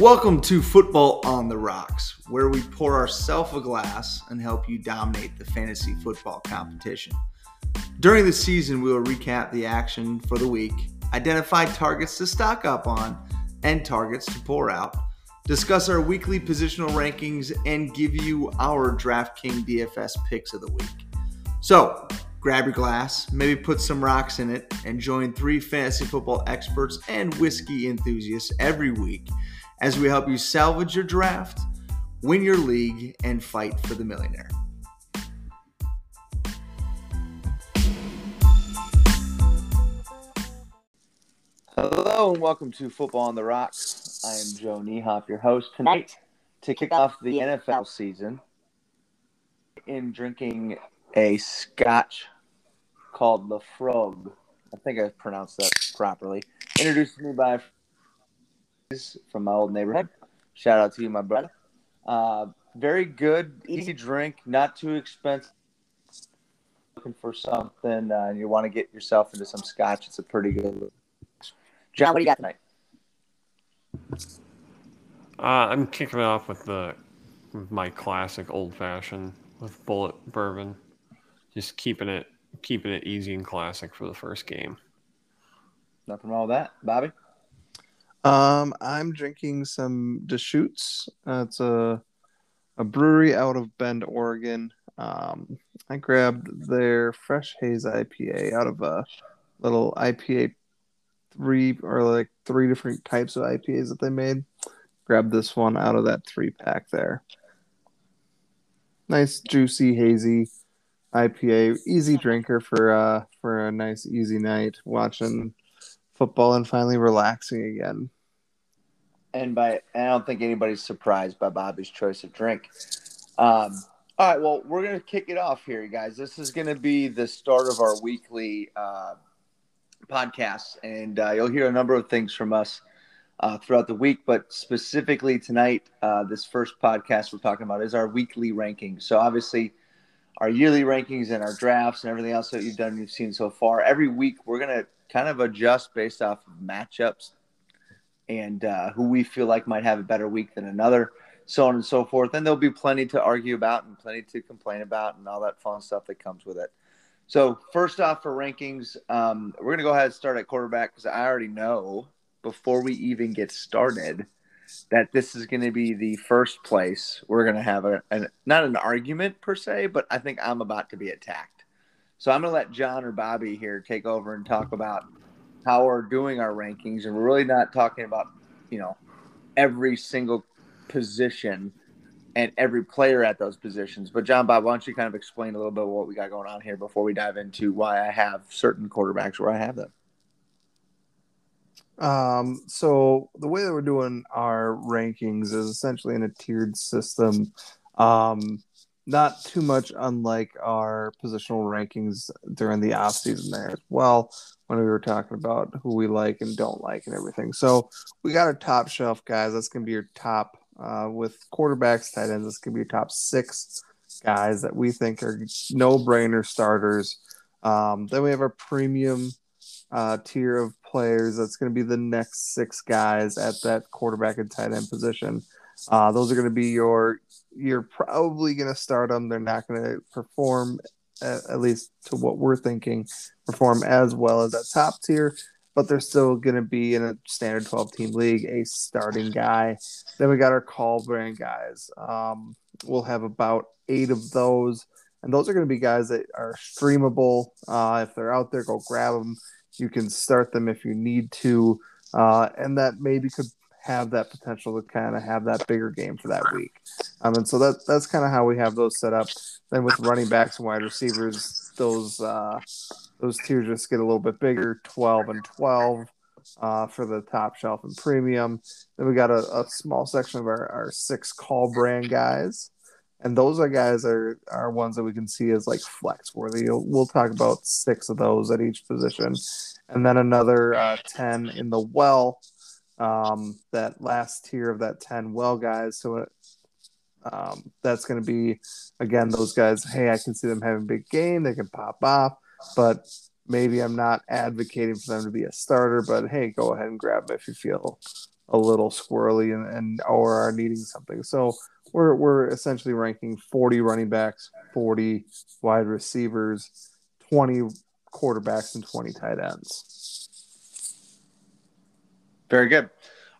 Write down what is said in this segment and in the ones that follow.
Welcome to Football on the Rocks, where we pour ourselves a glass and help you dominate the fantasy football competition. During the season, we will recap the action for the week, identify targets to stock up on, and targets to pour out, discuss our weekly positional rankings, and give you our DraftKings DFS picks of the week. So, grab your glass, maybe put some rocks in it, and join three fantasy football experts and whiskey enthusiasts every week as we help you salvage your draft, win your league, and fight for the millionaire. Hello and welcome to Football on the Rocks. I am Joe Niehoff, your host tonight to kick off the NFL season in drinking a scotch called Laphroaig. I think I pronounced that properly. Introduced to me by from my old neighborhood. Shout out to you, my brother. Uh, very good, easy drink, not too expensive. Looking for something, uh, and you want to get yourself into some scotch. It's a pretty good. John, what do you got tonight? Uh, I'm kicking it off with the with my classic old fashioned with Bulleit bourbon. Just keeping it keeping it easy and classic for the first game. Nothing wrong with that, Bobby. Um, I'm drinking some Deschutes. Uh, it's a a brewery out of Bend, Oregon. Um, I grabbed their fresh haze IPA out of a little IPA three or like three different types of IPAs that they made. Grabbed this one out of that three pack there. Nice, juicy, hazy IPA, easy drinker for uh for a nice easy night watching football and finally relaxing again. And by I don't think anybody's surprised by Bobby's choice of drink. Um, all right, well, we're gonna kick it off here, guys. This is gonna be the start of our weekly uh, podcast, and uh, you'll hear a number of things from us uh, throughout the week. But specifically tonight, uh, this first podcast we're talking about is our weekly ranking. So obviously, our yearly rankings and our drafts and everything else that you've done, you've seen so far. Every week, we're gonna kind of adjust based off of matchups and uh, who we feel like might have a better week than another, so on and so forth. And there'll be plenty to argue about and plenty to complain about and all that fun stuff that comes with it. So, first off, for rankings, um, we're to go ahead and start at quarterback because I already know before we even get started that this is going to be the first place we're going to have a, a not an argument per se, but I think I'm about to be attacked. So I'm going to let John or Bobby here take over and talk about how we're doing our rankings, and we're really not talking about you know every single position and every player at those positions. But John Bob, why don't you kind of explain a little bit what we got going on here before we dive into why I have certain quarterbacks where I have them. Um, so the way that we're doing our rankings is essentially in a tiered system. Um, not too much unlike our positional rankings during the off season there as well when we were talking about who we like and don't like and everything. So we got our top shelf guys. That's gonna be your top uh, with quarterbacks, tight ends. That's gonna be your top six guys that we think are no brainer starters. Um, then we have our premium uh, tier of players. That's going to be the next six guys at that quarterback and tight end position. Uh, those are going to be your. You're probably going to start them. They're not going to perform, at, at, least to what we're thinking, perform as well as that top tier. But they're still going to be in a standard 12 team league, a starting guy. Then we got our call brand guys. Um, we'll have about eight of those. And those are going to be guys that are streamable. Uh, if they're out there, go grab them. You can start them if you need to. Uh, and that maybe could have that potential to kind of have that bigger game for that week. Um, and so that that's kind of how we have those set up. Then with running backs and wide receivers, those uh, those tiers just get a little bit bigger, twelve and twelve. Uh, for the top shelf and premium. Then we got a, a small section of our, our six call brand guys. And those are guys are are ones that we can see as like flex worthy. We'll talk about six of those at each position, and then another uh, ten in the well um, that last tier of that 10 well guys. So it, um, that's going to be, again, those guys, hey, I can see them having big game. They can pop off, but maybe I'm not advocating for them to be a starter, but hey, go ahead and grab them if you feel a little squirrely and, and or are needing something. So we're we're essentially ranking 40 running backs, 40 wide receivers, 20 quarterbacks, and 20 tight ends. Very good.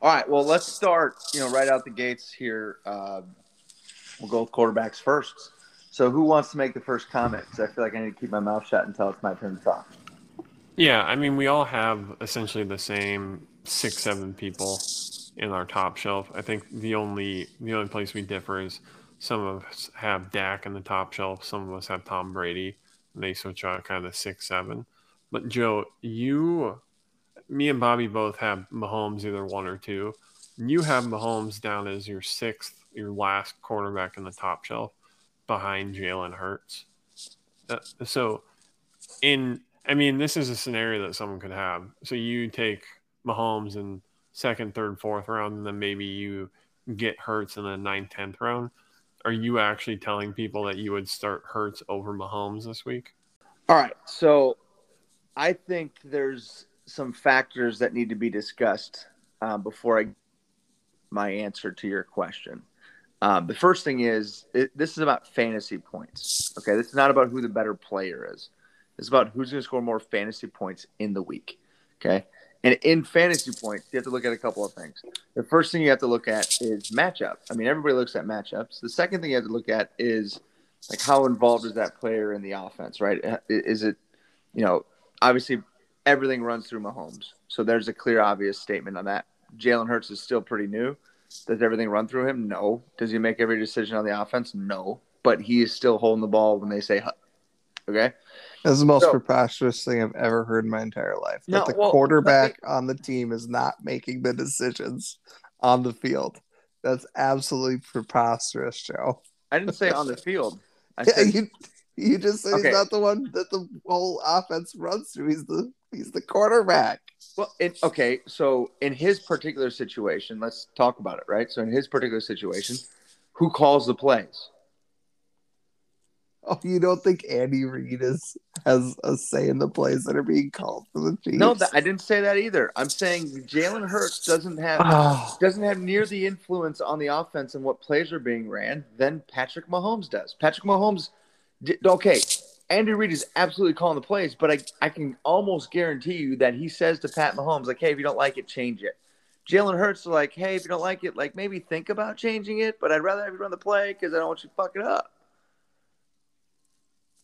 All right. Well, let's start. You know, right out the gates here. Uh, we'll go with quarterbacks first. So, who wants to make the first comment? Because I feel like I need to keep my mouth shut until it's my turn to talk. Yeah, I mean, we all have essentially the same six, seven people in our top shelf. I think the only the only place we differ is some of us have Dak in the top shelf, some of us have Tom Brady. And they switch out kind of six, seven. But Joe, you, me, and Bobby both have Mahomes either one or two. You have Mahomes down as your sixth, your last quarterback in the top shelf, behind Jalen Hurts. Uh, so, in I mean, this is a scenario that someone could have. So you take Mahomes in second, third, fourth round, and then maybe you get Hurts in the ninth, tenth round. Are you actually telling people that you would start Hurts over Mahomes this week? All right. So I think there's some factors that need to be discussed uh, before I my answer to your question. Um, the first thing is it, this is about fantasy points. Okay, this is not about who the better player is. It's about who's going to score more fantasy points in the week. Okay, and in fantasy points, you have to look at a couple of things. The first thing you have to look at is matchup. I mean, everybody looks at matchups. The second thing you have to look at is like how involved is that player in the offense, right? Is it, you know, obviously everything runs through Mahomes. So there's a clear, obvious statement on that. Jalen Hurts is still pretty new. Does everything run through him? No. Does he make every decision on the offense? No. But he is still holding the ball when they say, okay? That's the most so, preposterous thing I've ever heard in my entire life. No, that the well, quarterback me, on the team is not making the decisions on the field. That's absolutely preposterous, Joe. I didn't say on the field. I yeah, said, you, you just said okay. he's not the one that the whole offense runs through. He's the he's the quarterback. Well, it, okay, so in his particular situation, let's talk about it, right? So in his particular situation, who calls the plays? Oh, you don't think Andy Reid is has a say in the plays that are being called for the Chiefs? No, I didn't say that either. I'm saying Jalen Hurts doesn't have oh. doesn't have near the influence on the offense and what plays are being ran than Patrick Mahomes does. Patrick Mahomes, okay, Andy Reid is absolutely calling the plays, but I I can almost guarantee you that he says to Pat Mahomes like, "Hey, if you don't like it, change it." Jalen Hurts is like, "Hey, if you don't like it, like maybe think about changing it, but I'd rather have you run the play because I don't want you to fuck it up."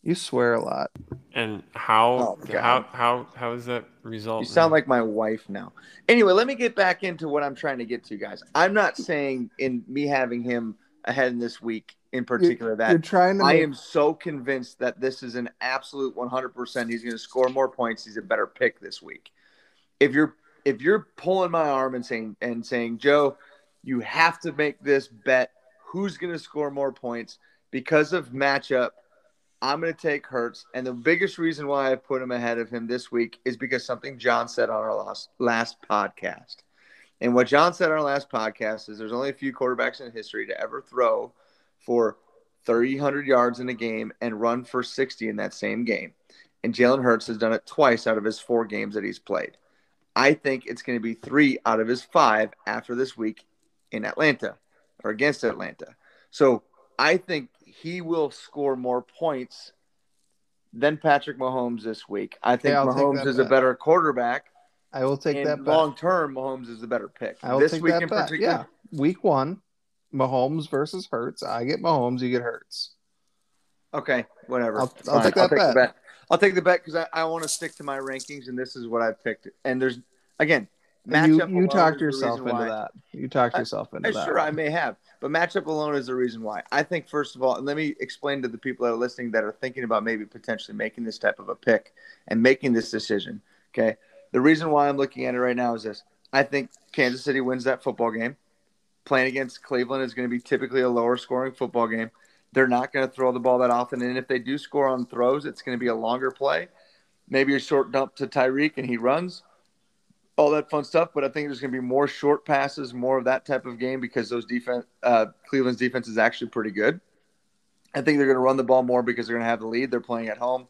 You swear a lot. And how oh, how how how is that result? You sound like my wife now. Anyway, let me get back into what I'm trying to get to, guys. I'm not saying in me having him ahead in this week in particular you're, that you're trying to I make... am so convinced that this is an absolute 100%. He's going to score more points. He's a better pick this week. If you're if you're pulling my arm and saying and saying, Joe, you have to make this bet. Who's going to score more points because of matchup? I'm going to take Hurts. And the biggest reason why I put him ahead of him this week is because something John said on our last, last podcast. And what John said on our last podcast is there's only a few quarterbacks in history to ever throw for 300 yards in a game and run for 60 in that same game. And Jalen Hurts has done it twice out of his four games that he's played. I think it's going to be three out of his five after this week in Atlanta or against Atlanta. So I think he will score more points than Patrick Mahomes this week. I think Mahomes is bet. a better quarterback. I will take that. Long term, Mahomes is the better pick. I will this take week that in bet. particular. Yeah, week one, Mahomes versus Hurts. I get Mahomes. You get Hurts. Okay, whatever. I'll, I'll take that I'll take bet. bet. I'll take the bet because I, I want to stick to my rankings, and this is what I've picked. And there's again, Matchup you, you talked yourself into why. that. You talked yourself into I, that. Sure, I may have, but matchup alone is the reason why. I think first of all, and let me explain to the people that are listening that are thinking about maybe potentially making this type of a pick and making this decision. Okay, the reason why I'm looking at it right now is this: I think Kansas City wins that football game. Playing against Cleveland is going to be typically a lower scoring football game. They're not going to throw the ball that often, and if they do score on throws, it's going to be a longer play. Maybe a short dump to Tyreek and he runs all that fun stuff. But I think there's going to be more short passes, more of that type of game because those defense, uh, Cleveland's defense is actually pretty good. I think they're going to run the ball more because they're going to have the lead. They're playing at home,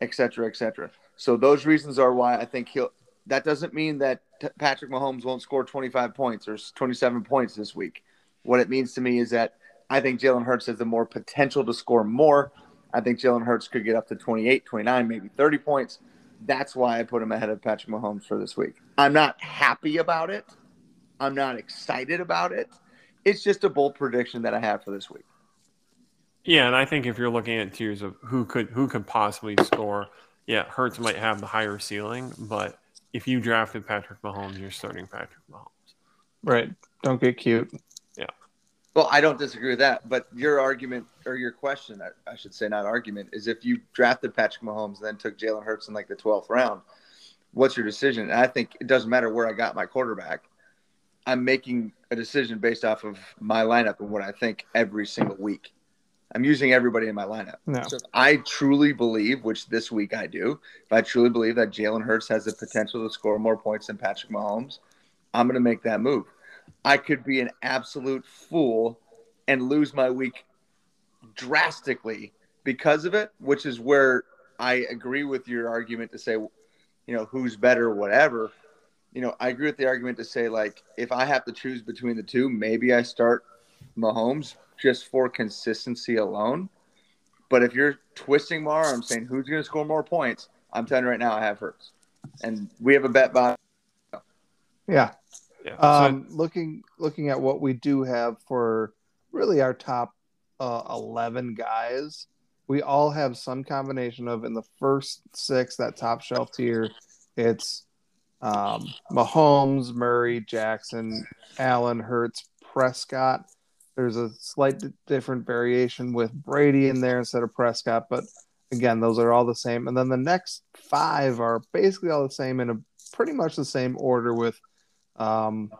et cetera, et cetera. So those reasons are why I think he'll That doesn't mean that t- Patrick Mahomes won't score 25 points or 27 points this week. What it means to me is that I think Jalen Hurts has the more potential to score more. I think Jalen Hurts could get up to 28, 29, maybe 30 points. That's why I put him ahead of Patrick Mahomes for this week. I'm not happy about it. I'm not excited about it. It's just a bold prediction that I have for this week. Yeah, and I think if you're looking at tiers of who could who could possibly score, yeah, Hurts might have the higher ceiling, but if you drafted Patrick Mahomes, you're starting Patrick Mahomes. Right. Don't get cute. Yeah. Well, I don't disagree with that, but your argument or your question, I, I should say, not argument, is if you drafted Patrick Mahomes, and then took Jalen Hurts in like the 12th round, what's your decision? And I think it doesn't matter where I got my quarterback. I'm making a decision based off of my lineup and what I think every single week. I'm using everybody in my lineup. No. So if I truly believe, which this week I do, if I truly believe that Jalen Hurts has the potential to score more points than Patrick Mahomes, I'm going to make that move. I could be an absolute fool and lose my week drastically because of it, which is where I agree with your argument to say, you know, who's better, whatever. You know, I agree with the argument to say, like, if I have to choose between the two, maybe I start Mahomes just for consistency alone. But if you're twisting my arm saying who's going to score more points, I'm telling you right now, I have Hurts. And we have a bet by. Yeah. Yeah. Um, looking looking at what we do have for really our top uh, eleven guys, we all have some combination of in the first six that top shelf tier. It's um, Mahomes, Murray, Jackson, Allen, Hurts, Prescott. There's a slight d- different variation with Brady in there instead of Prescott, but again, those are all the same. And then the next five are basically all the same in a pretty much the same order with um,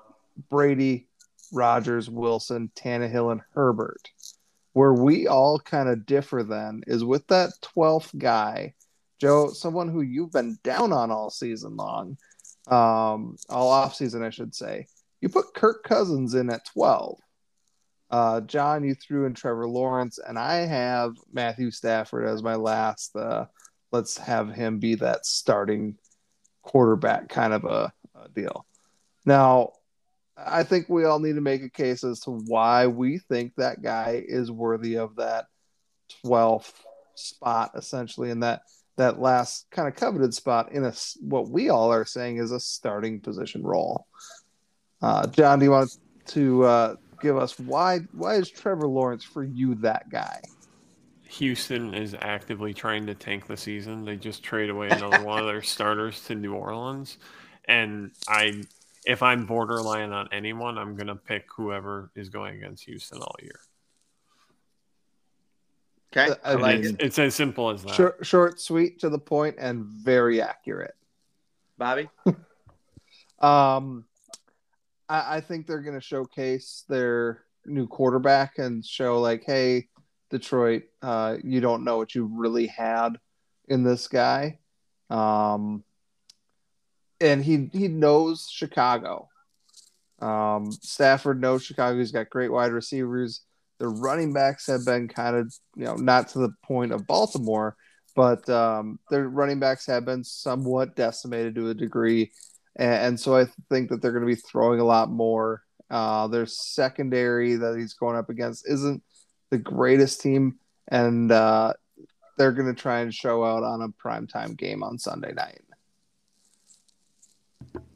Brady, Rodgers, Wilson, Tannehill, and Herbert. Where we all kind of differ then is with that 12th guy, Joe, someone who you've been down on all season long, um, all off season, I should say. You put Kirk Cousins in at 12. Uh, John, you threw in Trevor Lawrence, and I have Matthew Stafford as my last. Uh, let's have him be that starting quarterback kind of a, a deal. Now, I think we all need to make a case as to why we think that guy is worthy of that 12th spot, essentially, in that that last kind of coveted spot in a what we all are saying is a starting position role. Uh, John, do you want to uh, give us why why is Trevor Lawrence for you that guy? Houston is actively trying to tank the season. They just trade away another one of their starters to New Orleans, and I, if I'm borderline on anyone, I'm gonna pick whoever is going against Houston all year. Okay. I I like mean- it. It's as simple as that. Short, short, sweet, to the point, and very accurate. Bobby? Um, I, I think they're going to showcase their new quarterback and show like, hey, Detroit, uh, you don't know what you really had in this guy. Um, and he he knows Chicago. Um, Stafford knows Chicago. He's got great wide receivers. The running backs have been kind of you know not to the point of Baltimore, but um, their running backs have been somewhat decimated to a degree, and, and so I think that they're going to be throwing a lot more. Uh, their secondary that he's going up against isn't the greatest team, and uh, they're going to try and show out on a primetime game on Sunday night.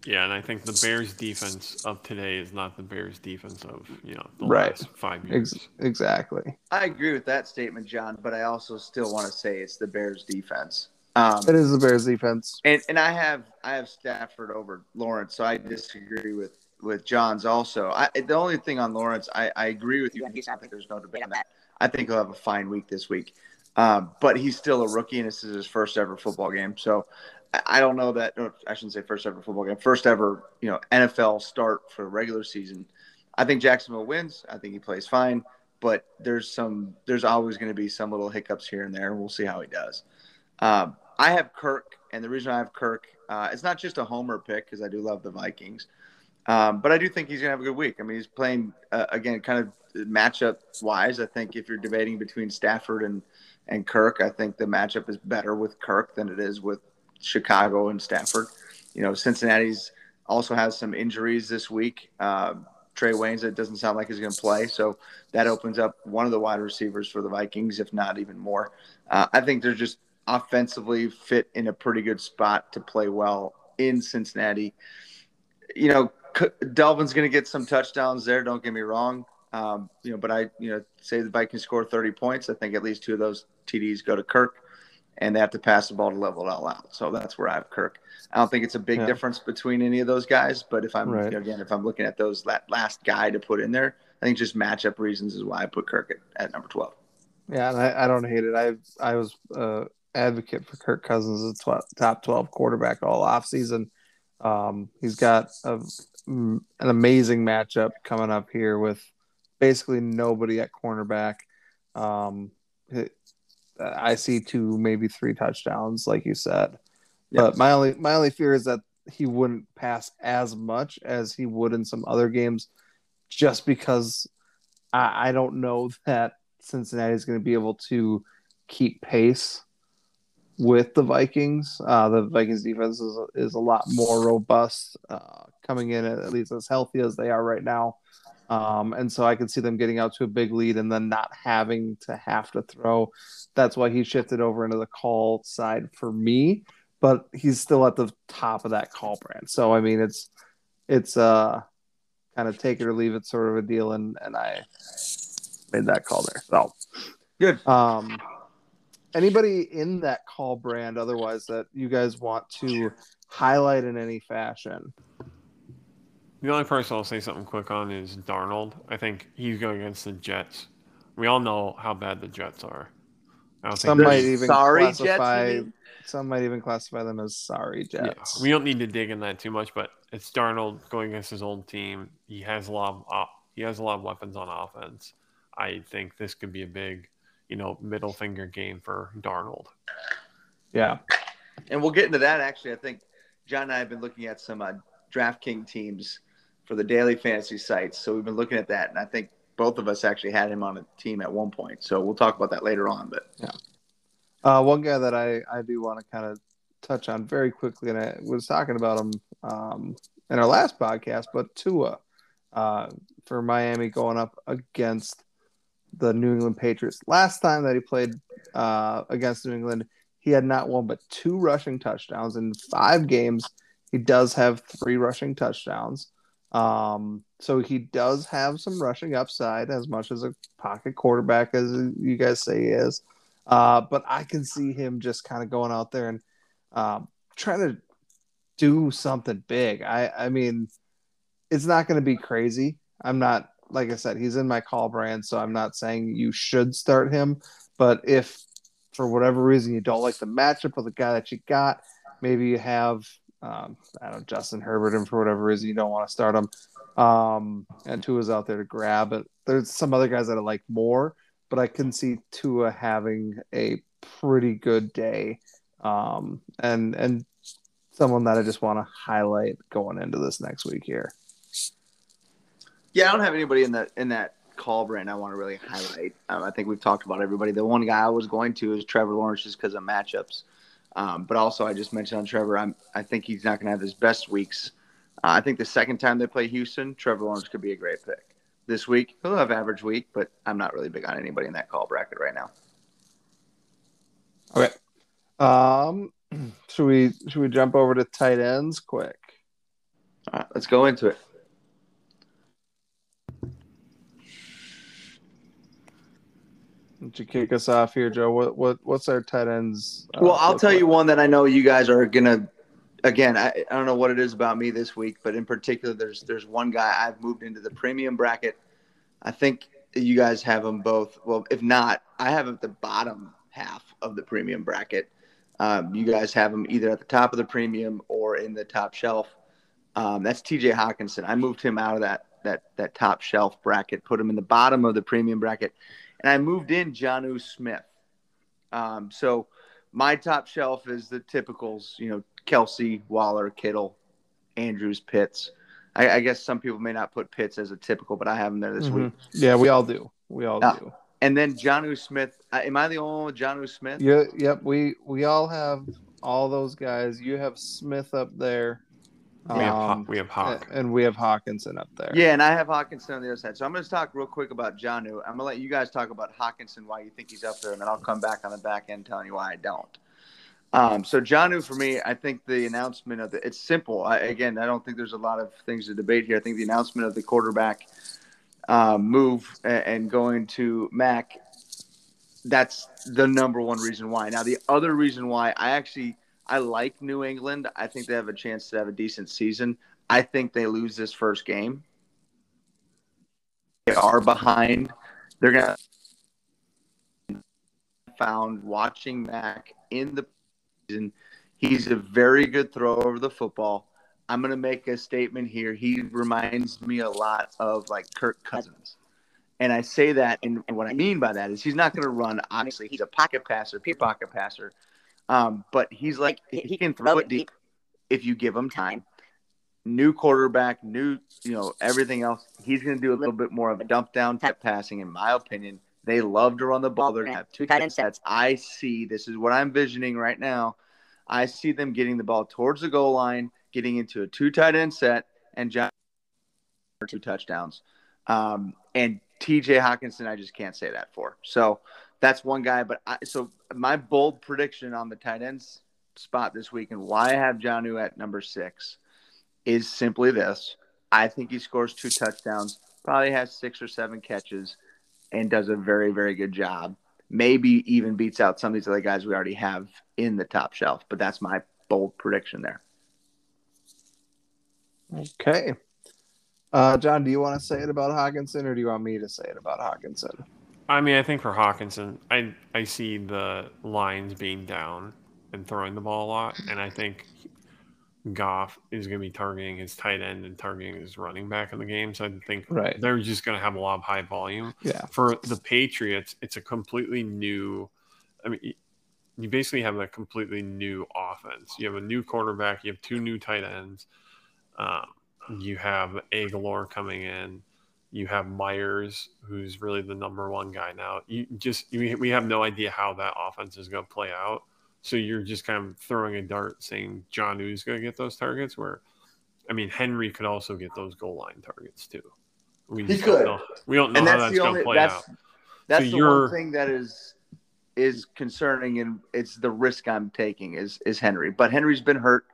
Yeah, and I think the Bears defense of today is not the Bears defense of you know the Right. last five years. Ex- exactly. I agree with that statement, John, but I also still want to say it's the Bears defense. Um, It is the Bears defense. and and I have I have Stafford over Lawrence, so I disagree with with John's also. I the only thing on Lawrence, I, I agree with you. I think there's no debate on that. I think he'll have a fine week this week, um, but he's still a rookie, and this is his first ever football game. So I, don't know that. I shouldn't say first ever football game. First ever you know NFL start for regular season. I think Jacksonville wins. I think he plays fine, but there's some there's always going to be some little hiccups here and there. We'll see how he does. Um, I have Kirk, and the reason I have Kirk, uh, it's not just a homer pick because I do love the Vikings, um, but I do think he's gonna have a good week. I mean, he's playing uh, again, kind of matchup wise. I think if you're debating between Stafford and and Kirk, I think the matchup is better with Kirk than it is with Chicago and Stafford. You know, Cincinnati's also has some injuries this week. Uh, Trae Waynes, it doesn't sound like he's going to play, so that opens up one of the wide receivers for the Vikings, if not even more. Uh, I think they're just offensively fit in a pretty good spot to play well in Cincinnati. You know, Dalvin's going to get some touchdowns there. Don't get me wrong. Um, you know, but I, you know, say the Vikings score 30 points. I think at least two of those TDs go to Kirk, and they have to pass the ball to level it all out. So that's where I have Kirk. I don't think it's a big yeah. difference between any of those guys, but if I'm right. again, if I'm looking at those that last guy to put in there, I think just matchup reasons is why I put Kirk at, at number 12. Yeah, and I, I don't hate it. I I was uh, advocate for Kirk Cousins as a top 12 quarterback all offseason. Um, he's got a, an amazing matchup coming up here with basically nobody at cornerback. Um, I see two, maybe three touchdowns, like you said. Yes. But my only my only fear is that he wouldn't pass as much as he would in some other games, just because I, I don't know that Cincinnati is going to be able to keep pace with the Vikings. Uh, the Vikings defense is, is a lot more robust, uh, coming in at least as healthy as they are right now. Um, and so I could see them getting out to a big lead and then not having to have to throw. That's why he shifted over into the call side for me, but he's still at the top of that call brand. So I mean, it's it's uh kind of take it or leave it sort of a deal, and and I made that call there. So good. Um, anybody in that call brand otherwise that you guys want to highlight in any fashion? The only person I'll say something quick on is Darnold. I think he's going against the Jets. We all know how bad the Jets are. I don't think some might even sorry classify. Jets, some might even classify them as sorry Jets. Yeah, we don't need to dig in that too much, but it's Darnold going against his old team. He has a lot of uh, he has a lot of weapons on offense. I think this could be a big, you know, middle finger game for Darnold. Yeah, and we'll get into that. Actually, I think John and I have been looking at some uh, DraftKings teams for the daily fantasy sites. So we've been looking at that, and I think both of us actually had him on a team at one point. So we'll talk about that later on. But yeah, uh, one guy that I I do want to kind of touch on very quickly, and I was talking about him um, in our last podcast, but Tua uh, for Miami going up against the New England Patriots. Last time that he played uh, against New England, he had not one but two rushing touchdowns in five games. He does have three rushing touchdowns. Um, so he does have some rushing upside as much as a pocket quarterback as you guys say he is. Uh, but I can see him just kind of going out there and um, trying to do something big. I, I mean, it's not going to be crazy. I'm not, like I said, he's in my call brand, so I'm not saying you should start him. But if for whatever reason you don't like the matchup with the guy that you got, maybe you have um, I don't Justin Herbert, and for whatever reason you don't want to start him. Um, and Tua's out there to grab it. There's some other guys that I like more, but I can see Tua having a pretty good day. Um, and and someone that I just want to highlight going into this next week here. Yeah, I don't have anybody in that in that call brand I want to really highlight. Um, I think we've talked about everybody. The one guy I was going to is Trevor Lawrence just because of matchups. Um, but also, I just mentioned on Trevor, I'm, I think he's not going to have his best weeks. Uh, I think the second time they play Houston, Trevor Lawrence could be a great pick. This week, he'll have average week, but I'm not really big on anybody in that call bracket right now. Okay. Um, should we should we jump over to tight ends quick? All right, let's go into it. To kick us off here, Joe? What what what's our tight ends? Uh, well, I'll tell you one that I know you guys are gonna. Again, I, I don't know what it is about me this week, but in particular, there's there's one guy I've moved into the premium bracket. I think you guys have them both. Well, if not, I have at the bottom half of the premium bracket. Um, you guys have them either at the top of the premium or in the top shelf. Um, that's T.J. Hockenson. I moved him out of that that that top shelf bracket, put him in the bottom of the premium bracket and I moved in Jonnu Smith. Um, so my top shelf is the typicals, you know, Kelce, Waller, Kittle, Andrews, Pitts. I, I, guess some people may not put Pitts as a typical, but I have him there this mm-hmm. week. Yeah, we all do. We all uh, do. And then Jonnu Smith. Uh, am I the only one with Jonnu Smith? Yeah. Yep. We we all have all those guys. You have Smith up there. We have um, we have Hawk. and we have Hockenson up there. Yeah, and I have Hockenson on the other side. So I'm going to talk real quick about Jonnu. I'm going to let you guys talk about Hockenson, why you think he's up there, and then I'll come back on the back end telling you why I don't. Um, so Jonnu, for me, I think the announcement of the it's simple. I, again, I don't think there's a lot of things to debate here. I think the announcement of the quarterback uh, move and, and going to Mac, that's the number one reason why. Now, the other reason why I actually I like New England. I think they have a chance to have a decent season. I think they lose this first game. They are behind. They're gonna found watching Mac in the season. He's a very good thrower of the football. I'm gonna make a statement here. He reminds me a lot of like Kirk Cousins. And I say that, and, what I mean by that is he's not going to run. Obviously, he's a pocket passer, pocket passer, um, but he's like he can throw it deep if you give him time. New quarterback, new you know everything else. He's going to do a little bit more of a dump down type passing, in my opinion. They love to run the ball. They're going to have two tight sets. I see. This is what I'm visioning right now. I see them getting the ball towards the goal line, getting into a two tight end set, and John two touchdowns. Um, and TJ Hockenson, I just can't say that for. So that's one guy. But I, so my bold prediction on the tight ends spot this week and why I have Jonnu at number six is simply this. I think he scores two touchdowns, probably has six or seven catches, and does a very, very good job. Maybe even beats out some of these other guys we already have in the top shelf. But that's my bold prediction there. Okay. Uh, John, do you want to say it about Hockenson, or do you want me to say it about Hockenson? I mean, I think for Hockenson, I I see the lines being down and throwing the ball a lot, and I think Goff is going to be targeting his tight end and targeting his running back in the game. So I think Right. they're just going to have a lot of high volume. Yeah. For the Patriots, it's a completely new. I mean, you basically have a completely new offense. You have a new quarterback. You have two new tight ends. Um, you have Agholor coming in. You have Meyers, who's really the number one guy now. You just you, we have no idea how that offense is going to play out. So you're just kind of throwing a dart, saying John who's going to get those targets. Where, I mean, Henry could also get those goal line targets too. We He don't could. know. We don't know and how that's that's the going only to play that's out. that's So the one thing that is is concerning and it's the risk I'm taking is is Henry. But Henry's been hurt.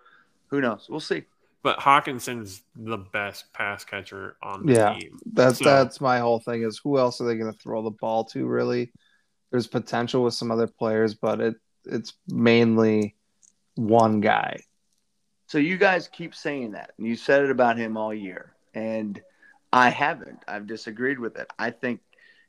Who knows? We'll see. But Hockenson's the best pass catcher on the Yeah. team. That's So- that's my whole thing. Is who else are they going to throw the ball to? Really, there's potential with some other players, but it it's mainly one guy. So you guys keep saying that, and you said it about him all year, and I haven't. I've disagreed with it. I think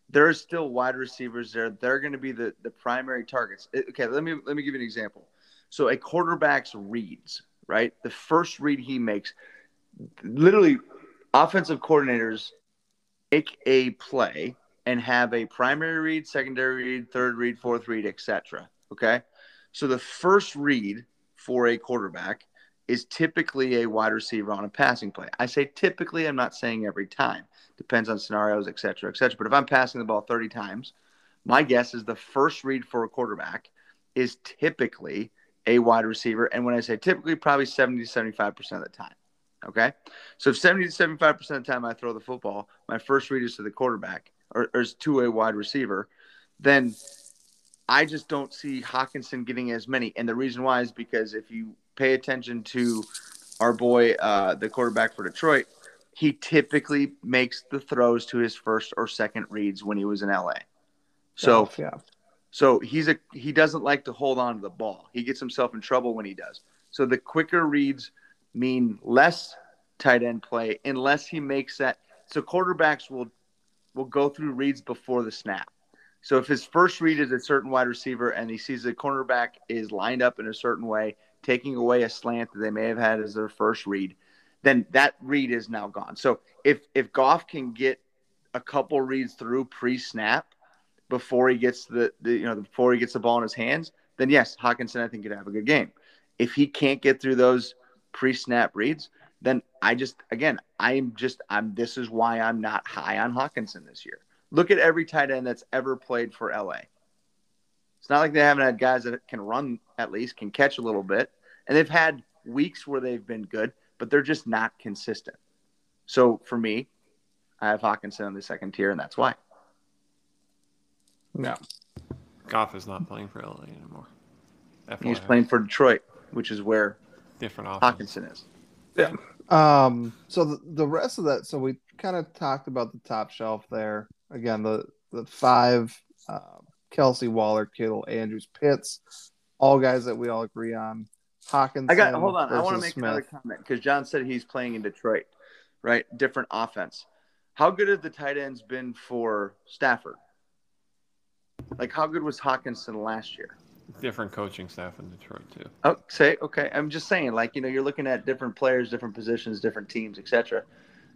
there are still wide receivers there. They're going to be the the primary targets. Eh, Okay, let me let me give you an example. So a quarterback's reads, right? The first read he makes, literally, offensive coordinators make a play and have a primary read, secondary read, third read, fourth read, etc. Okay, so the first read for a quarterback is typically a wide receiver on a passing play. I say typically, I'm not saying every time. Depends on scenarios, et cetera, et cetera. But if I'm passing the ball 30 times, my guess is the first read for a quarterback is typically a wide receiver. And when I say typically, probably 70 to 75% of the time. Okay. So if 70 to 75% of the time I throw the football, my first read is to the quarterback or, or is to a wide receiver, then I just don't see Hockenson getting as many. And the reason why is because if you pay attention to our boy, uh, the quarterback for Detroit, he typically makes the throws to his first or second reads when he was in LA. So, yeah, so he's a he doesn't like to hold on to the ball. He gets himself in trouble when he does. So the quicker reads mean less tight end play unless he makes that. So quarterbacks will will go through reads before the snap. So if his first read is a certain wide receiver and he sees the cornerback is lined up in a certain way, taking away a slant that they may have had as their first read, then that read is now gone. So if if Goff can get a couple reads through pre-snap before he gets the, the you know before he gets the ball in his hands, then yes, Hockenson I think could have a good game. If he can't get through those pre-snap reads, then I just again I'm just I'm this is why I'm not high on Hockenson this year. Look at every tight end that's ever played for LA. It's not like they haven't had guys that can run at least, can catch a little bit. And they've had weeks where they've been good, but they're just not consistent. So for me, I have Hockenson on the second tier, and that's why. Yeah. Goff is not playing for LA anymore. He's playing for Detroit, which is where different offense. Hockenson is. Yeah. Um, so the, the rest of that, so we kind of talked about the top shelf there. Again, the the five uh, Kelce, Waller, Kittle, Andrews, Pitts, all guys that we all agree on. Hawkins. I got hold on. I want to make another comment because John said he's playing in Detroit, right? Different offense. How good have the tight ends been for Stafford? Like how good was Hockenson last year? Different coaching staff in Detroit too. Oh, say okay. I'm just saying, like you know, you're looking at different players, different positions, different teams, etc.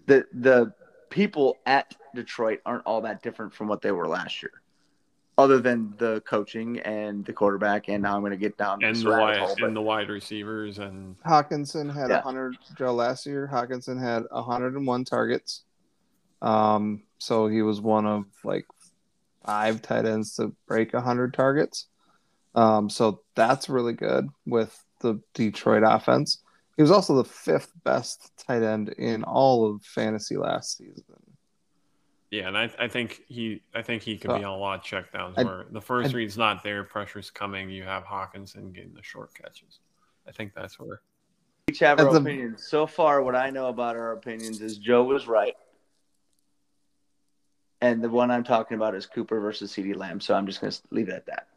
The the people at Detroit aren't all that different from what they were last year, other than the coaching and the quarterback. And now I'm going to get down And the wide hole, but- and the wide receivers and Hockenson had Yeah. 100 Joe last year. Hockenson had 101 targets. Um, so he was one of like five tight ends to break 100 targets. Um, so that's really good with the Detroit offense. He was also the fifth best tight end in all of fantasy last season. yeah, and I, I think he I think he could So, be on a lot of checkdowns I- where the first I- read's not there, pressure's coming, you have Hockenson getting the short catches. I think that's where each have our As a- opinions. So far, what I know about our opinions is Joe was right. And the one I'm talking about is Cooper versus CeeDee Lamb. So I'm just going to leave it at that.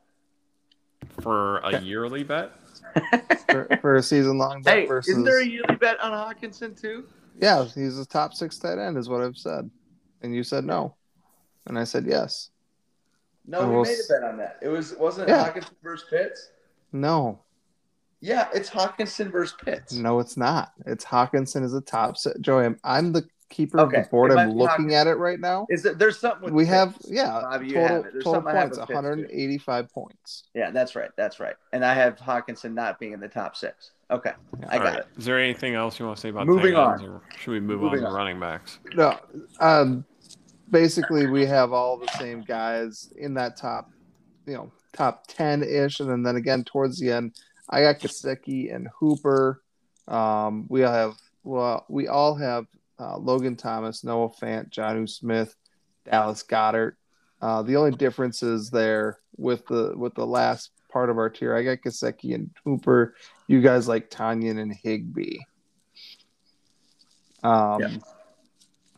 for a yearly bet. for, for a season long bet Hey, versus isn't there a yearly bet on Hockenson too? yeah he's a top six tight end is what I've said and you said no and I said yes No, And we we'll made a s- bet on that. It was wasn't it Yeah. Hockenson versus Pitts? no Yeah, it's Hockenson versus Pitts. no it's not it's Hockenson is a top set Joey I'm, I'm the keeper Okay, of the board I'm looking Hockenson. at it right now Is that there's something with we Pitts. have yeah Bobby, total have total something have points with Pitts, too. 185 points Yeah, that's right. That's right. And I have Hockenson not being in the top six. Okay, I All got right. it. Is there anything else you want to say about Moving on. or should we move Moving on to running backs? no um basically we have all the same guys in that top you know top 10 ish and then, then again towards the end I got Gesicki and Hooper um we all have well we all have uh, Logan Thomas Noah Fant Jonnu Smith Dallas Goedert uh, the only difference is there with the with the last part of our tier I got Gesicki and Hooper you guys like Tonyan and Higbee um Yeah.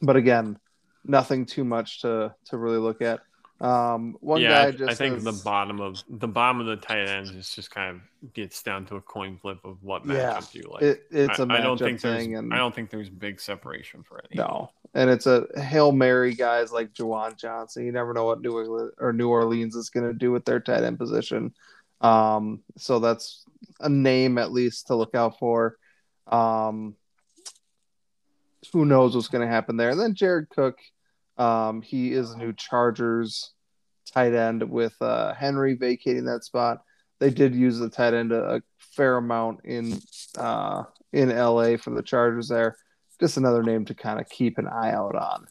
but again nothing too much to to really look at. Um, one yeah, guy I, just I think says- the bottom of the bottom of the tight ends is just kind of gets down to a coin flip of what Yeah. matchup you like. it, it's a I, I don't matchup think there's thing, and I don't think there's big separation for any. no, and it's a hail mary guys like Juwan Johnson. You never know what New Orleans or New Orleans is going to do with their tight end position. Um, so that's a name at least to look out for. Um, who knows what's going to happen there? And then Jared Cook, um, he is a new Chargers tight end with uh, Henry vacating that spot. They did use the tight end a, a fair amount in uh, in LA for the Chargers there. Just another name to kind of keep an eye out on.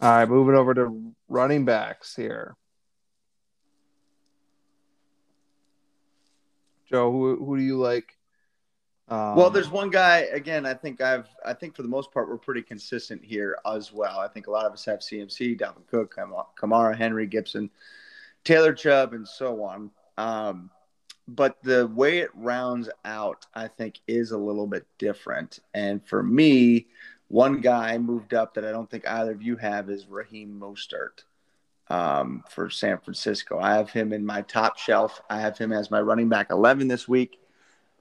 All right, moving over to running backs here. Joe, who who do you like? Um, Well, there's one guy again. I think I've. I think for the most part, we're pretty consistent here as well. I think a lot of us have CMC, Dalvin Cook, Kamara, Henry, Gibson, Taylor Chubb, and so on. Um, but the way it rounds out, I think, is a little bit different. And for me, one guy moved up that I don't think either of you have is Raheem Mostert um, for San Francisco. I have him in my top shelf. I have him as my running back 11 this week.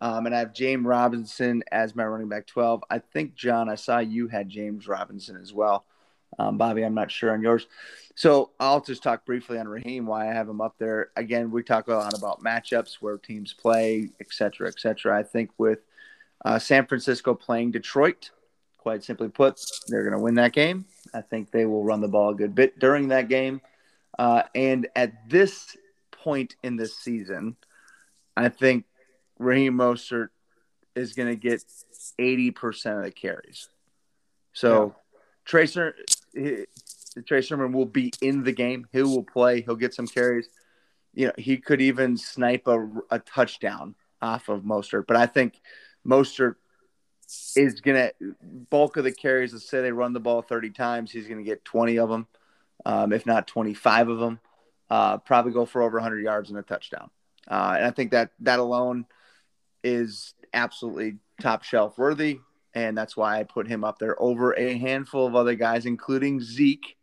Um, and I have James Robinson as my running back 12. I think, John, I saw you had James Robinson as well. Um, Bobby, I'm not sure on yours. So I'll just talk briefly on Raheem, why I have him up there. Again, we talk a lot about matchups, where teams play, et cetera, et cetera. I think with uh, San Francisco playing Detroit, quite simply put, they're going to win that game. I think they will run the ball a good bit during that game. Uh, and at this point in this season, I think Raheem Mostert is going to get 80% of the carries. So Tracer, he- Trey Sermon will be in the game. He will play. He'll get some carries. You know, he could even snipe a, a touchdown off of Mostert. But I think Mostert is going to bulk of the carries. Let's say they run the ball 30 times. He's going to get 20 of them, um, if not 25 of them. Uh, probably go for over 100 yards and a touchdown. Uh, and I think that that alone is absolutely top shelf worthy. And that's why I put him up there over a handful of other guys, including Zeke.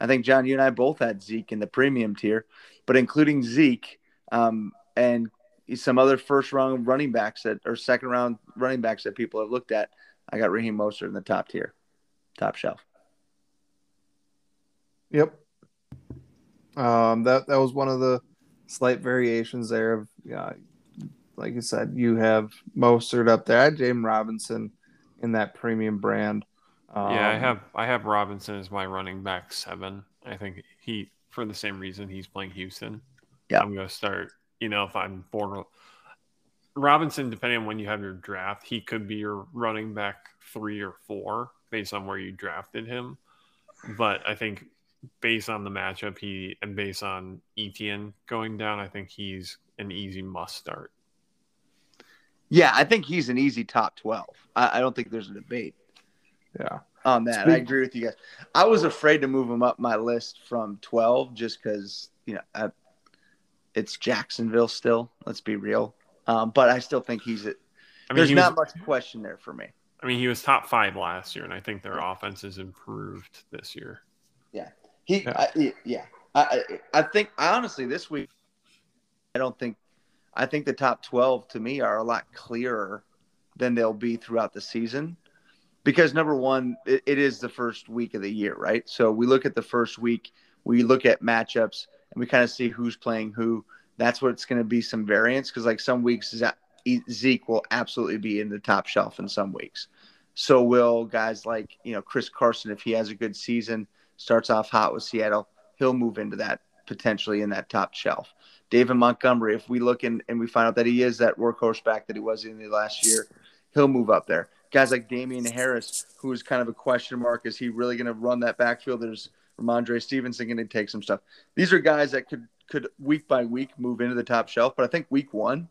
I think, John, you and I both had Zeke in the premium tier, but including Zeke um, and some other first round running backs that or second round running backs that people have looked at. I got Raheem Mostert in the top tier, top shelf. Yep. Um, that that was one of the slight variations there of yeah, like you said, you have Mostert up there. I had James Robinson in that premium brand. Um, yeah, I um, have I have Robinson as my running back seven. I think he for the same reason he's playing Houston. Yeah, I'm gonna start you know, if I'm born Robinson, depending on when you have your draft, he could be your running back three or four based on where you drafted him. But I think based on the matchup, he and based on Etienne going down, I think he's an easy must start. Yeah, I think he's an easy top twelve. I, I don't think there's a debate. Yeah. On that, Speak- I agree with you guys. I was afraid to move him up my list from twelve just because you know I, it's Jacksonville still. Let's be real. Um, but I still think he's. A, I mean, there's he not was, much question there for me. I mean, he was top five last year, and I think their offense has improved this year. Yeah, he. Yeah, I, yeah. I, I think honestly this week, I don't think. I think the top twelve to me are a lot clearer than they'll be throughout the season, because number one, it, it is the first week of the year, right? So we look at the first week, we look at matchups and we kind of see who's playing who. That's what's going to be some variance because like some weeks Zeke will absolutely be in the top shelf in some weeks. So will guys like you know Chris Carson if he has a good season, starts off hot with Seattle, he'll move into that potentially in that top shelf. David Montgomery, if we look in and we find out that he is that workhorse back that he was in the last year, he'll move up there. Guys like Damien Harris, who is kind of a question mark, is he really going to run that backfield? There's Rhamondre Stevenson going to take some stuff. These are guys that could could week by week move into the top shelf, but I think week one,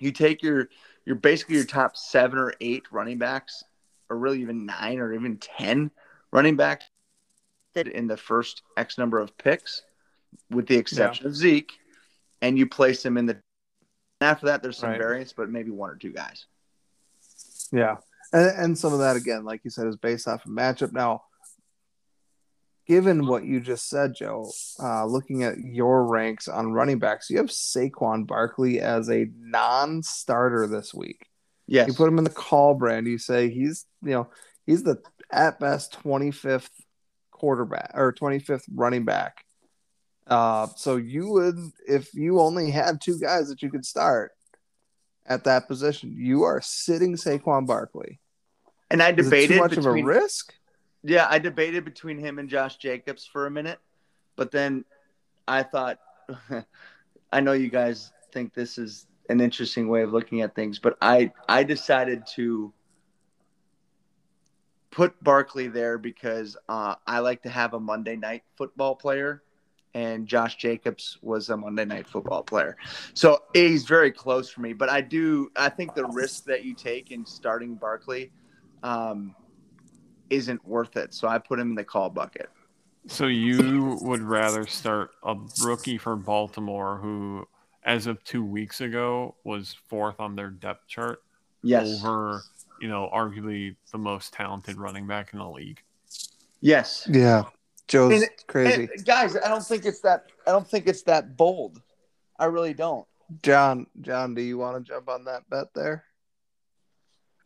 you take your you're basically your top seven or eight running backs, or really even nine or even ten running backs in the first X number of picks, with the exception yeah. of Zeke, and you place them in the. After that, there's some right. variance, but maybe one or two guys. Yeah, and, and some of that again, like you said, is based off of matchup. Now, given what you just said, Joe, uh, looking at your ranks on running backs, you have Saquon Barkley as a non-starter this week. Yes. You put him in the call brand. You say he's, you know, he's the at best 25th quarterback or 25th running back. Uh, so you would, if you only had two guys that you could start at that position, you are sitting Saquon Barkley. And I debated too much between, of a risk. Yeah, I debated between him and Josh Jacobs for a minute, but then I thought, I know you guys think this is an interesting way of looking at things, but I I decided to put Barkley there because uh, I like to have a Monday night football player, and Josh Jacobs was a Monday night football player, so he's very close for me. But I do I think the risk that you take in starting Barkley. Um, isn't worth it. So I put him in the call bucket. So you would rather start a rookie for Baltimore who, as of two weeks ago, was fourth on their depth chart. Yes. Over, you know, arguably the most talented running back in the league. Yes. Yeah. Joe's and, crazy. And guys, I don't think it's that. I don't think it's that bold. I really don't. John, John, do you want to jump on that bet there?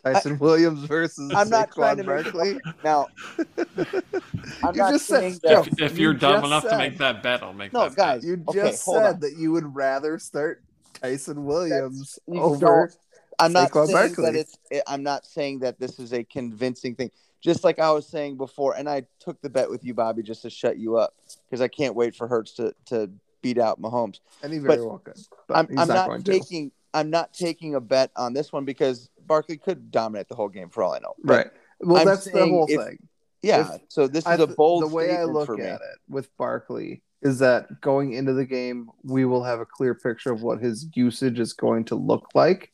Ty'Son I, Williams versus I'm not Saquon trying to Barkley. now, I'm you not just said that, if, if, you're you dumb enough said, to make that bet, I'll make no, that. guys. Bet. You okay, just said on. that you would rather start Ty'Son Williams over. I'm not Saquon saying Barkley. that it's. I'm not saying that this is a convincing thing. Just like I was saying before, and I took the bet with you, Bobby, just to shut you up because I can't wait for Hurts to to beat out Mahomes. And he very but well could. I'm, I'm not, not taking. To. I'm not taking a bet on this one because Barkley could dominate the whole game for all I know. But right. Well, I'm that's the whole if, thing. Yeah. so this is a bold the way I look for me. at it with Barkley is that going into the game, we will have a clear picture of what his usage is going to look like.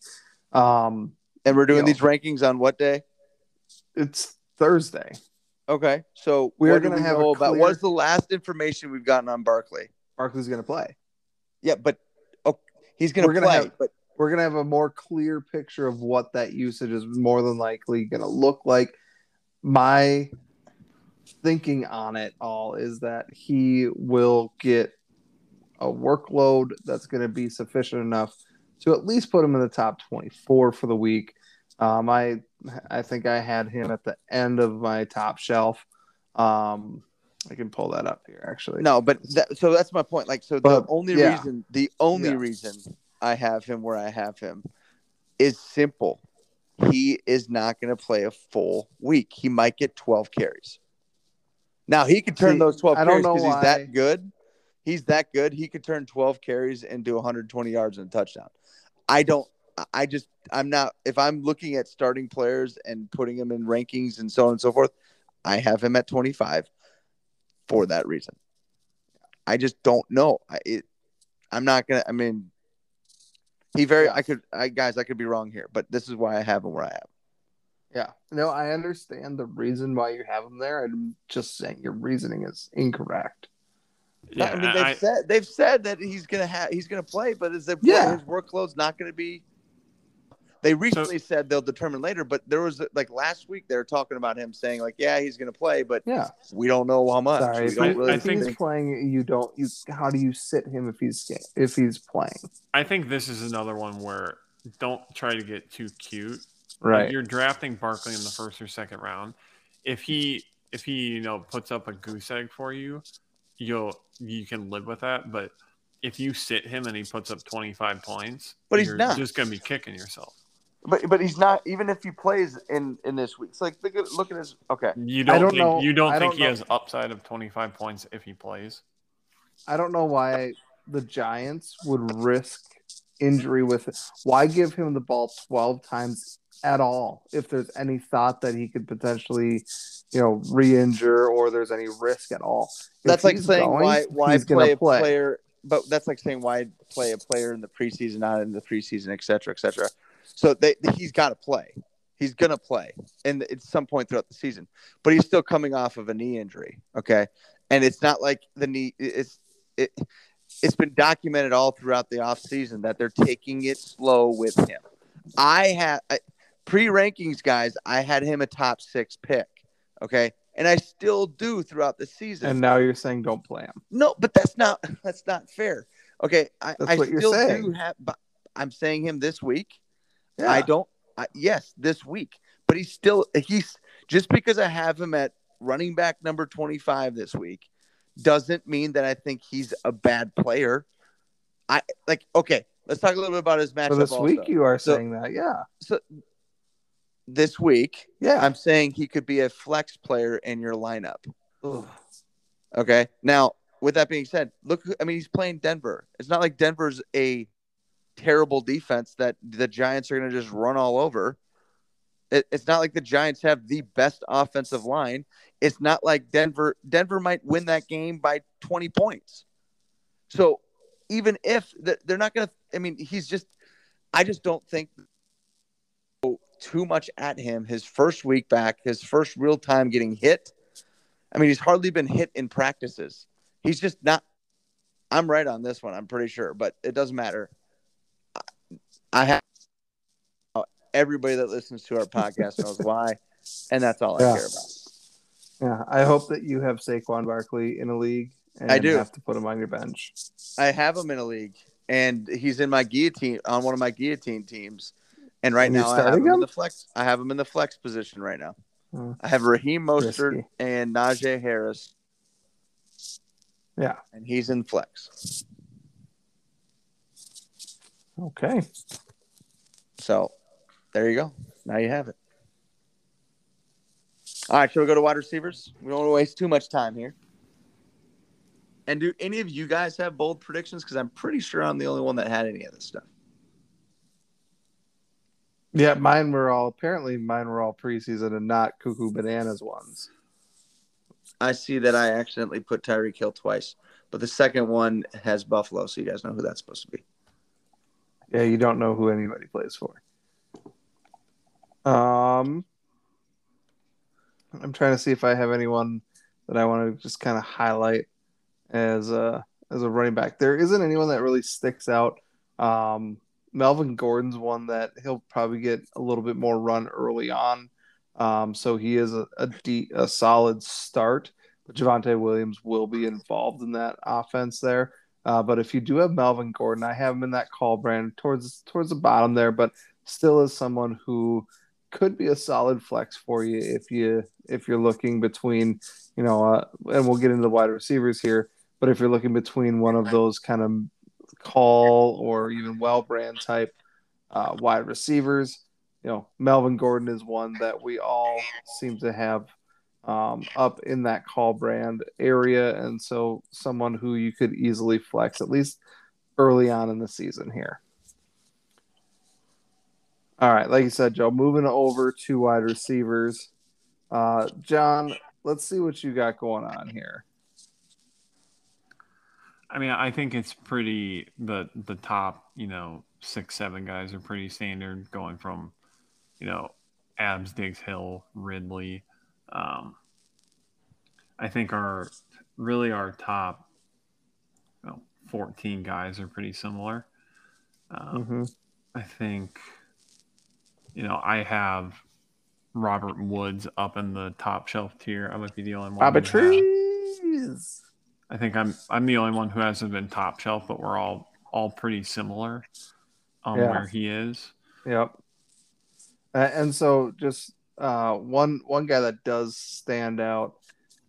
Um, And we're doing Yo. these rankings on what day? it's Thursday. Okay. So We're gonna we have a know about clear- what's the last information we've gotten on Barkley? Barkley's going to play. Yeah, but oh, he's We're gonna play. have- but We're going to have a more clear picture of what that usage is more than likely going to look like. My thinking on it all is that he will get a workload that's going to be sufficient enough to at least put him in the top 24 for the week. Um, I I think I had him at the end of my top shelf. Um, I can pull that up here actually. no, but that, so that's my point. Like, so But, the only yeah. reason, the only Yeah. reason I have him where I have him is simple. He is not going to play a full week. He might get 12 carries. Now he could turn See, those 12 I carries because he's that good. He's that good. He could turn 12 carries and do 120 yards and a touchdown. I don't. I just. I'm not. If I'm looking at starting players and putting them in rankings and so on and so forth, I have him at 25 for that reason. I just don't know. I, it, I'm not gonna. I mean, he very. Yeah. I could. I guys. I could be wrong here, but this is why I have him where I have. Yeah. No, I understand the reason why you have him there. I'm just saying your reasoning is incorrect. Yeah, I mean, they've I- said they've said that he's gonna have he's gonna play, but is it Yeah. his workload's not gonna be? They recently said they'll determine later, but there was like last week they were talking about him saying like, yeah, he's gonna play, but Yeah. we don't know how much. Sorry. we don't he- really I think- he's playing, you don't. You how do you sit him if he's if he's playing? I think this is another one where don't try to get too cute. Like, you're drafting Barkley in the first or second round. If he if he you know puts up a goose egg for you, you'll you can live with that. But if you sit him and he puts up 25 points, But he's you're not. just gonna be kicking yourself. But but he's not even if he plays in in this week. It's like look at look at his okay. You don't, don't think know- you don't I think don't he know. has upside of 25 points if he plays. I don't know why the Giants would risk injury with it. Why give him the ball 12 times at all if there's any thought that he could potentially, you know, re-injure or there's any risk at all? If That's like saying going, why why he's play gonna a player, but that's like saying why play a player in the preseason, not in the preseason, et cetera, et cetera. So they, he's got to play. He's gonna play, and at some point throughout the season. But he's still coming off of a knee injury. Okay, and it's not like the knee. It's it. It's been documented all throughout the offseason that they're taking it slow with him. I had pre rankings, guys. I had him a top six pick. Okay, and I still do throughout the season. And now you're saying don't play him. No, but that's not that's not fair. Okay, I, That's I what you're still saying. do have. But I'm saying him this week. Yeah. I don't. I, yes, this week, but he's still he's just because I have him at running back number 25 this week doesn't mean that I think he's a bad player. I like okay. Let's talk a little bit about his matchup. For this also. week, you are So- saying that, yeah, so this week, yeah. I'm saying he could be a flex player in your lineup. Okay. Now, with that being said, look, I mean, he's playing Denver. It's not like Denver's a terrible defense that the Giants are going to just run all over. It, it's not like the Giants have the best offensive line. It's not like Denver. Denver might win that game by 20 points. So even if th- they're not going to, I mean, he's just, I just don't think too much at him his first week back, his first real time getting hit. I mean, he's hardly been hit in practices. He's just not. I'm right on this one. I'm pretty sure, but it doesn't matter. I- have everybody that listens to our podcast knows why, and that's all I care about. Yeah, I hope that you have Saquon Barkley in a league and I do. have to put him on your bench. I have him in a league, and he's in my guillotine on one of my guillotine teams. And right And now, I have starting him in the flex. I have him in the flex position right now. Hmm. I have Raheem Mostert Risky. and Najee Harris, Yeah. and he's in flex. Okay. So there you go. Now you have it. All right, should we go to wide receivers? We don't want to waste too much time here. And do any of you guys have bold predictions? Because I'm pretty sure I'm the only one that had any of this stuff. Yeah, mine were all apparently mine were all preseason and not cuckoo bananas ones. I see that I accidentally put Tyreek Hill twice, but the second one has Buffalo, so you guys know who that's supposed to be. Yeah, you don't know who anybody plays for. Um, I'm trying to see if I have anyone that I want to just kind of highlight as a as a running back. There isn't anyone that really sticks out. Um, Melvin Gordon's one that he'll probably get a little bit more run early on. Um, so he is a, a, de- a solid start, but Javonte Williams will be involved in that offense there. Uh, but if you do have Melvin Gordon, I have him in that call brand towards towards the bottom there, but still is someone who could be a solid flex for you if you if you're looking between, you know, uh, and we'll get into the wide receivers here. But if you're looking between one of those kind of call or even well brand type uh, wide receivers, you know, Melvin Gordon is one that we all seem to have um, up in that call brand area. And so someone who you could easily flex, at least early on in the season here. All right, like you said, Joe, moving over to wide receivers. Uh, John, let's see what you got going on here. I mean, I think it's pretty the the top, you know, six, seven guys are pretty standard going from, you know, Adams, Diggs, Hill, Ridley, um, I think our really our top know, 14 guys are pretty similar. Um, mm-hmm. I think, you know, I have Robert Woods up in the top shelf tier. I might be the only one. Robert Trees. I think I'm I'm the only one who hasn't been top shelf, but we're all all pretty similar on yeah. where he is. Yep. and so just uh, one one guy that does stand out.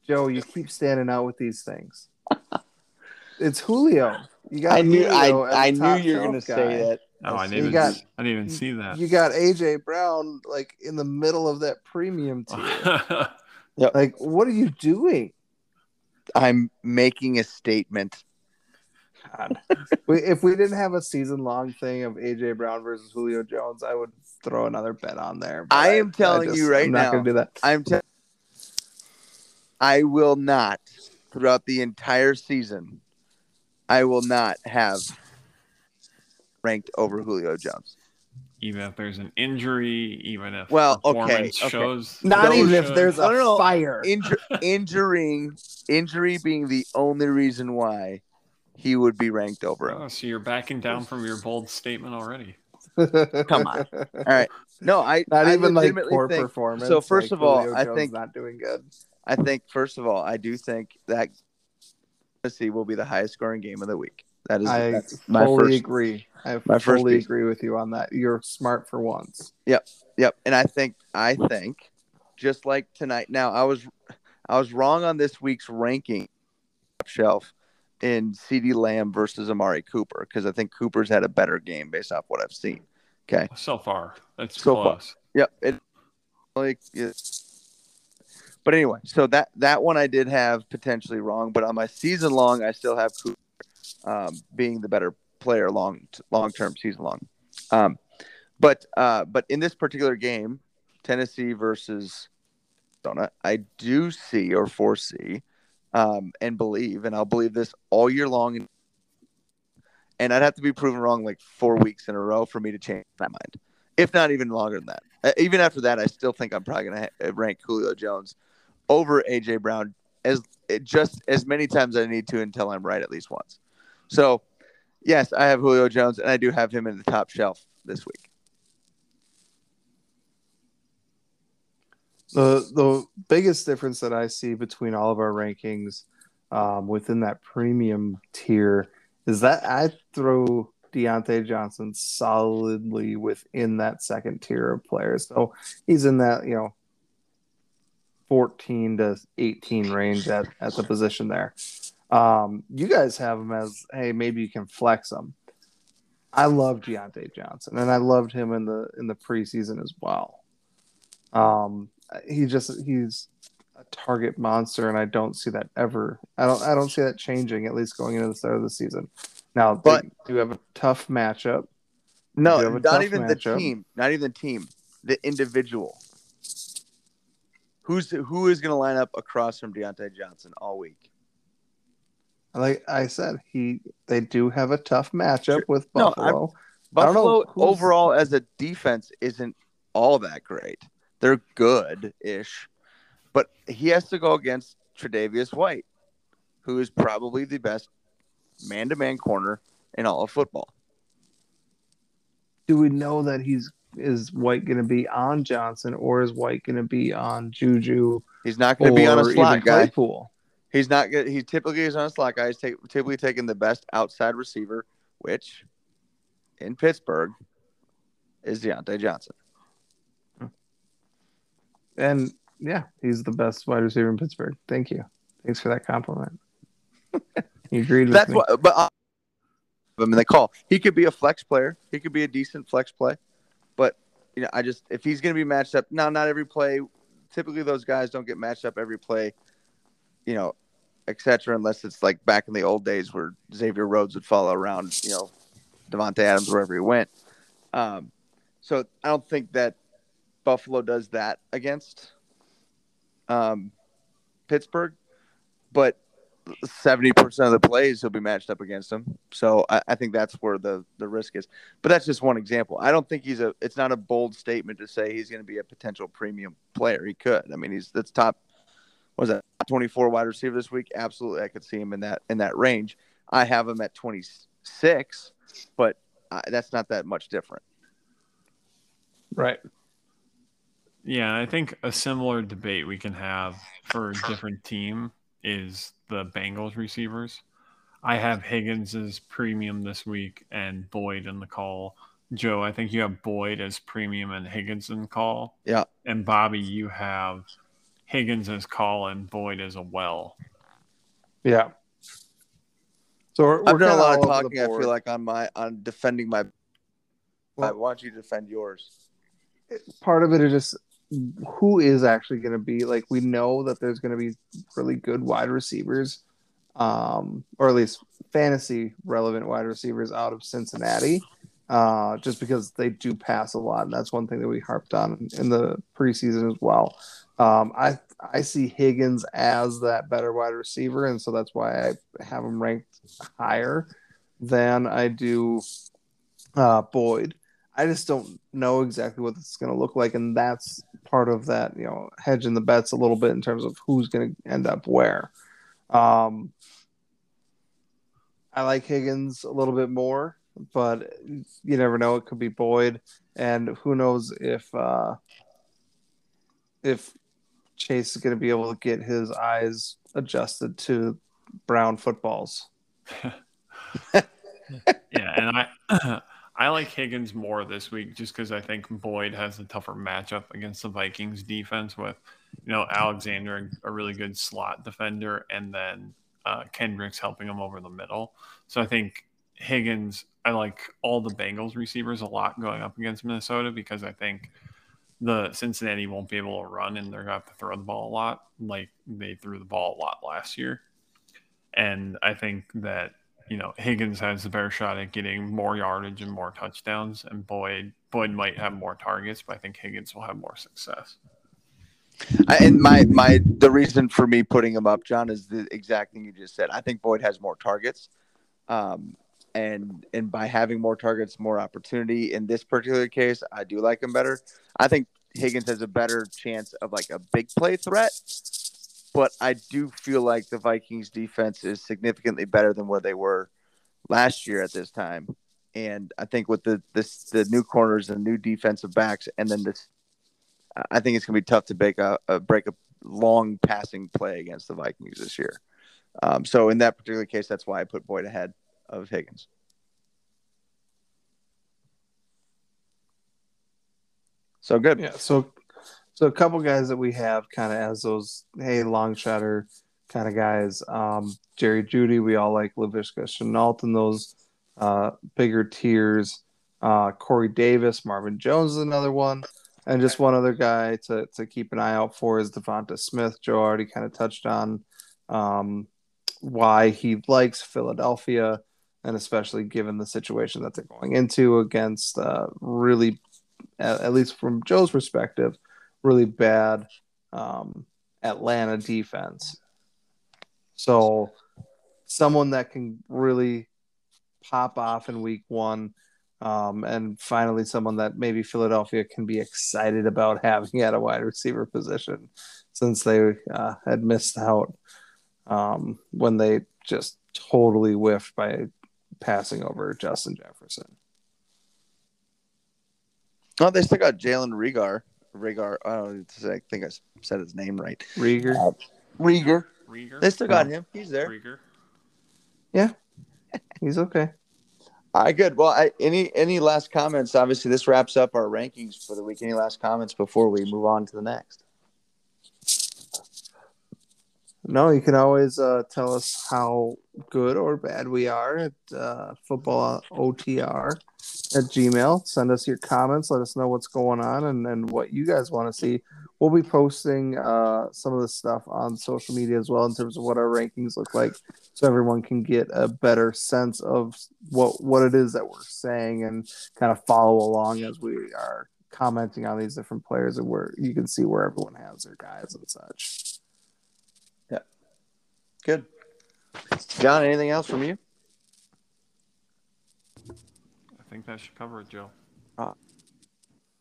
Joe, you keep standing out with these things. it's Julio. You got I knew Julio I, I knew you were going to say that. Oh, I didn't, got, I didn't even see that. You got AJ Brown like in the middle of that premium tier. yep. Like, what are you doing? I'm making a statement. God. we, if we didn't have a season long thing of AJ Brown versus Julio Jones, I would throw another bet on there. I am telling I just, you right I'm now. Not gonna do that. I'm. Te- I will not throughout the entire season. I will not have ranked over Julio Jones. Even if there's an injury, even if well, okay, okay. shows not even shows. if there's a no, no, no. fire. Injur- injuring, injury being the only reason why he would be ranked over him. Oh, so you're backing down from your bold statement already. Come on. All right. No, I not I even like poor think, performance. So first like of all, Julio I Jones think not doing good. I think first of all, I do think that Tennessee will be the highest scoring game of the week. That is I my fully first, agree. I my fully agree with you on that. You're smart for once. Yep. Yep. And I think I think just like tonight. Now I was I was wrong on this week's ranking shelf in CeeDee Lamb versus Amari Cooper because I think Cooper's had a better game based off what I've seen. Okay. So far, that's so close. Far. Yep. It like but anyway, so that that one I did have potentially wrong, but on my season long, I still have Cooper um, being the better player long long term season long. Um, but uh, but in this particular game, Tennessee versus Arizona, I do see or foresee um, and believe, and I'll believe this all year long. And I'd have to be proven wrong like four weeks in a row for me to change my mind, if not even longer than that. Uh, even after that, I still think I'm probably going to ha- rank Julio Jones over AJ Brown as just as many times as I need to until I'm right at least once. So, yes, I have Julio Jones, and I do have him in the top shelf this week. The the biggest difference that I see between all of our rankings um, within that premium tier is that I throw Diontae Johnson solidly within that second tier of players. So he's in that, you know, 14 to 18 range at, at the position there. Um, you guys have him as, hey, maybe you can flex him. I love Diontae Johnson, and I loved him in the in the preseason as well. Um, he just he's a target monster, and I don't see that ever. I don't I don't see that changing at least going into the start of the season. Now, but do have a tough matchup. No, not even matchup. the team. Not even the team. The individual. Who's who is going to line up across from Diontae Johnson all week? Like I said, he they do have a tough matchup with No, Buffalo. Buffalo who's- overall as a defense isn't all that great. They're good ish, but he has to go against Tre'Davious White, who is probably the best man to man corner in all of football. do we know that he's is White going to be on Johnson or is White going to be on Juju He's not going to be on a slot guy. Claypool? He's not good. He typically is on a slot guy. He's take, typically taking the best outside receiver, which in Pittsburgh is Diontae Johnson. And yeah, he's the best wide receiver in Pittsburgh. Thank you. Thanks for that compliment. you agreed with That's me. what. But uh, I mean, they call. He could be a flex player. He could be a decent flex play. But you know, I just if he's going to be matched up now, not every play. Typically, those guys don't get matched up every play. You know, etc. Unless it's like back in the old days where Xavier Rhodes would follow around. You know, Davante Adams wherever he went. Um, so I don't think that Buffalo does that against um, Pittsburgh, but seventy percent of the plays he'll be matched up against them. So I, I think that's where the the risk is. But that's just one example. I don't think he's a. It's not a bold statement to say he's going to be a potential premium player. He could. I mean, he's that's top. Was that twenty four wide receiver this week? Absolutely, I could see him in that in that range. I have him at twenty six, but I, that's not that much different. Right. Yeah, I think a similar debate we can have for a different team is the Bengals receivers. I have Higgins as premium this week and Boyd in the call. Joe, I think you have Boyd as premium and Higgins in call. Yeah. And Bobby, you have Higgins as call and Boyd as a well. Yeah. So we're, I've we're done a lot of all over the talking. I feel like on my on defending my. Well- why don't you defend yours? part of it is just who is actually going to be like we know that there's going to be really good wide receivers um or at least fantasy relevant wide receivers out of Cincinnati uh just because they do pass a lot and that's one thing that we harped on in the preseason as well. Um i i see Higgins as that better wide receiver and so that's why i have him ranked higher than i do uh Boyd I just don't know exactly what is going to look like, and that's part of that, you know, hedging the bets a little bit in terms of who's going to end up where. Um, I like Higgins a little bit more, but you never know; it could be Boyd, and who knows if uh, if Chase is going to be able to get his eyes adjusted to brown footballs. Yeah, and I I like Higgins more this week just because I think Boyd has a tougher matchup against the Vikings defense with, you know, Alexander, a really good slot defender, and then uh, Kendricks helping him over the middle. So I think Higgins, I like all the Bengals receivers a lot going up against Minnesota because I think the Cincinnati won't be able to run and they're going to have to throw the ball a lot like they threw the ball a lot last year. And I think that you know Higgins has a better shot at getting more yardage and more touchdowns, and Boyd Boyd might have more targets, but I think Higgins will have more success. I, and my my the reason for me putting him up, John, is the exact thing you just said. I think Boyd has more targets, um, and and by having more targets, more opportunity. In this particular case, I do like him better. I think Higgins has a better chance of like a big play threat, but I do feel like the Vikings defense is significantly better than where they were last year at this time. And I think with the this the new corners and new defensive backs, and then this I think it's going to be tough to break a, a break a long passing play against the Vikings this year. Um, so in that particular case, that's why I put Boyd ahead of Higgins. So good. Yeah, so so a couple guys that we have kind of as those hey long shotter kind of guys. Um, Jerry Jeudy, we all like Laviska Shenault and those uh, bigger tiers. Uh, Corey Davis, Marvin Jones is another one, and just one other guy to to keep an eye out for is DeVonta Smith. Joe already kind of touched on um, why he likes Philadelphia, and especially given the situation that they're going into against uh, really at, at least from Joe's perspective, really bad um, Atlanta defense. So, someone that can really pop off in week one. Um, and finally, someone that maybe Philadelphia can be excited about having at a wide receiver position since they uh, had missed out um, when they just totally whiffed by passing over Justin Jefferson. Oh, they still got Jalen Reagor. Reagor. I think I said his name right. Reagor. Uh, Reagor. Rieger. They still got him. He's there. Rieger. Yeah, he's okay. All right, good. Well, I, any any last comments? Obviously, this wraps up our rankings for the week. Any last comments before we move on to the next? No, you can always uh, tell us how good or bad we are at uh, football OTR at Gmail. Send us your comments. Let us know what's going on and, and what you guys want to see. We'll be posting uh, some of the stuff on social media as well in terms of what our rankings look like, so everyone can get a better sense of what what it is that we're saying and kind of follow along as we are commenting on these different players and where you can see where everyone has their guys and such. Yeah, good. John, anything else from you? I think that should cover it, Joe.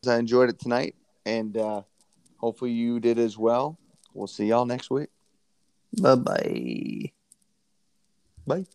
I enjoyed it tonight, and uh, hopefully you did as well. We'll see y'all next week. Bye bye. Bye.